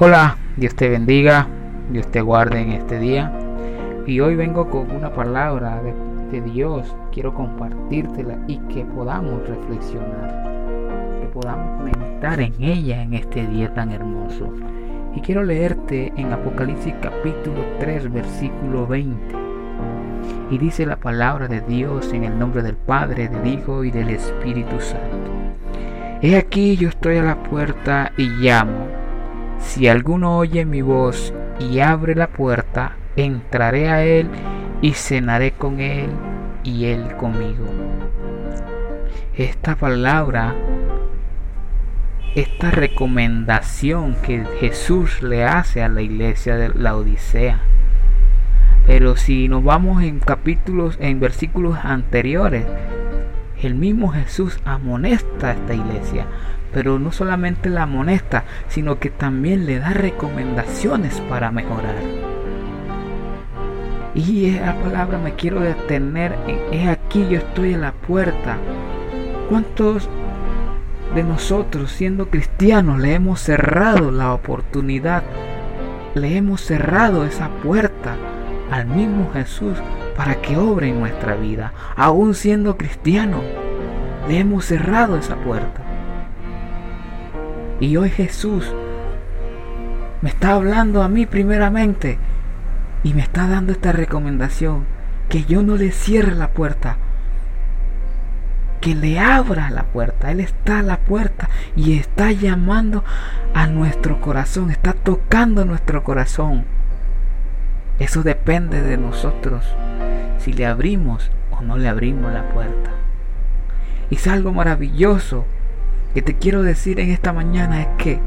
Hola, Dios te bendiga, Dios te guarde en este día. Y hoy vengo con una palabra de, Dios, quiero compartírtela y que podamos reflexionar, que podamos meditar en ella en este día tan hermoso. Y quiero leerte en Apocalipsis capítulo 3, versículo 20. Y dice la palabra de Dios en el nombre del Padre, del Hijo y del Espíritu Santo. He aquí yo estoy a la puerta y llamo. Si alguno oye mi voz y abre la puerta, entraré a él y cenaré con él y él conmigo. Esta palabra, esta recomendación que Jesús le hace a la iglesia de la Odisea. Pero si nos vamos en capítulos, en versículos anteriores, el mismo Jesús amonesta a esta iglesia pero no solamente la amonesta, sino que también le da recomendaciones para mejorar. Y esa palabra me quiero detener en, es aquí yo estoy a la puerta. ¿Cuántos de nosotros siendo cristianos le hemos cerrado la oportunidad? Le hemos cerrado esa puerta al mismo Jesús para que obre en nuestra vida. Aún siendo cristiano, le hemos cerrado esa puerta. Y hoy Jesús me está hablando a mí primeramente y me está dando esta recomendación, que yo no le cierre la puerta, que le abra la puerta. Él está a la puerta y está llamando a nuestro corazón, está tocando nuestro corazón. Eso depende de nosotros, si le abrimos o no le abrimos la puerta. Y es algo maravilloso que te quiero decir en esta mañana es que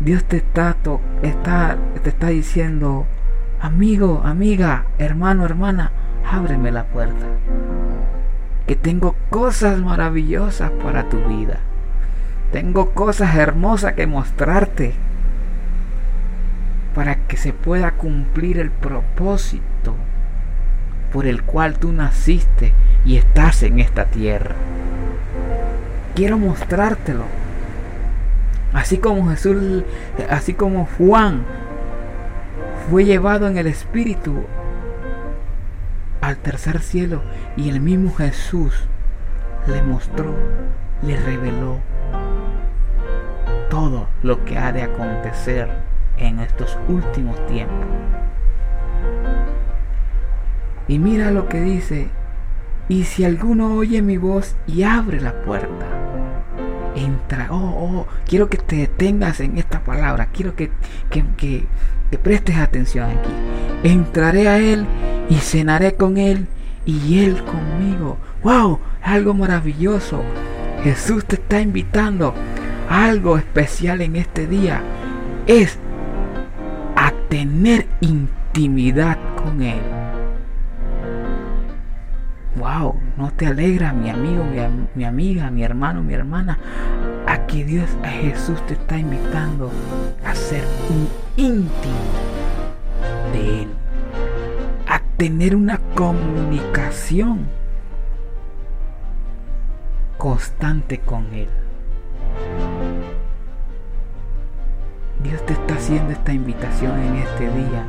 Dios te está, está, te está diciendo, amigo, amiga, hermano, hermana, ábreme la puerta. Que tengo cosas maravillosas para tu vida. Tengo cosas hermosas que mostrarte para que se pueda cumplir el propósito por el cual tú naciste y estás en esta tierra quiero mostrártelo. Así como Jesús, así como Juan fue llevado en el Espíritu al tercer cielo y el mismo Jesús le mostró, le reveló todo lo que ha de acontecer en estos últimos tiempos. Y mira lo que dice, y si alguno oye mi voz y abre la puerta, entra. Oh, oh, quiero que te detengas en esta palabra. Quiero que, que, que, prestes atención aquí. Entraré a Él y cenaré con Él y Él conmigo. ¡Wow! Algo maravilloso. Jesús te está invitando algo especial en este día. Es a tener intimidad con Él. Wow, ¿no te alegra, mi amigo, mi, amiga, mi hermano, mi hermana? A que Dios, a Jesús te está invitando a ser un íntimo de Él. A tener una comunicación constante con Él. Dios te está haciendo esta invitación en este día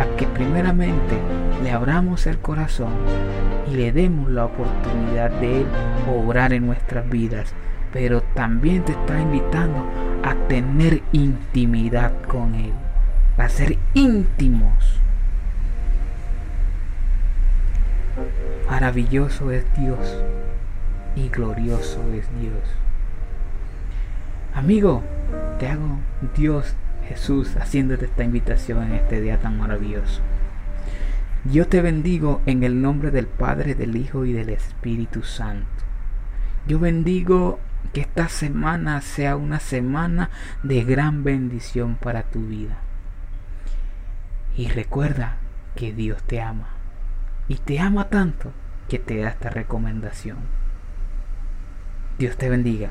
a que primeramente le abramos el corazón y le demos la oportunidad de obrar en nuestras vidas. Pero también te está invitando a tener intimidad con Él, a ser íntimos. Maravilloso es Dios y glorioso es Dios. Amigo, te hago Dios Jesús haciéndote esta invitación en este día tan maravilloso. Yo te bendigo en el nombre del Padre, del Hijo y del Espíritu Santo. Yo bendigo que esta semana sea una semana de gran bendición para tu vida. Y recuerda que Dios te ama. Y te ama tanto que te da esta recomendación. Dios te bendiga.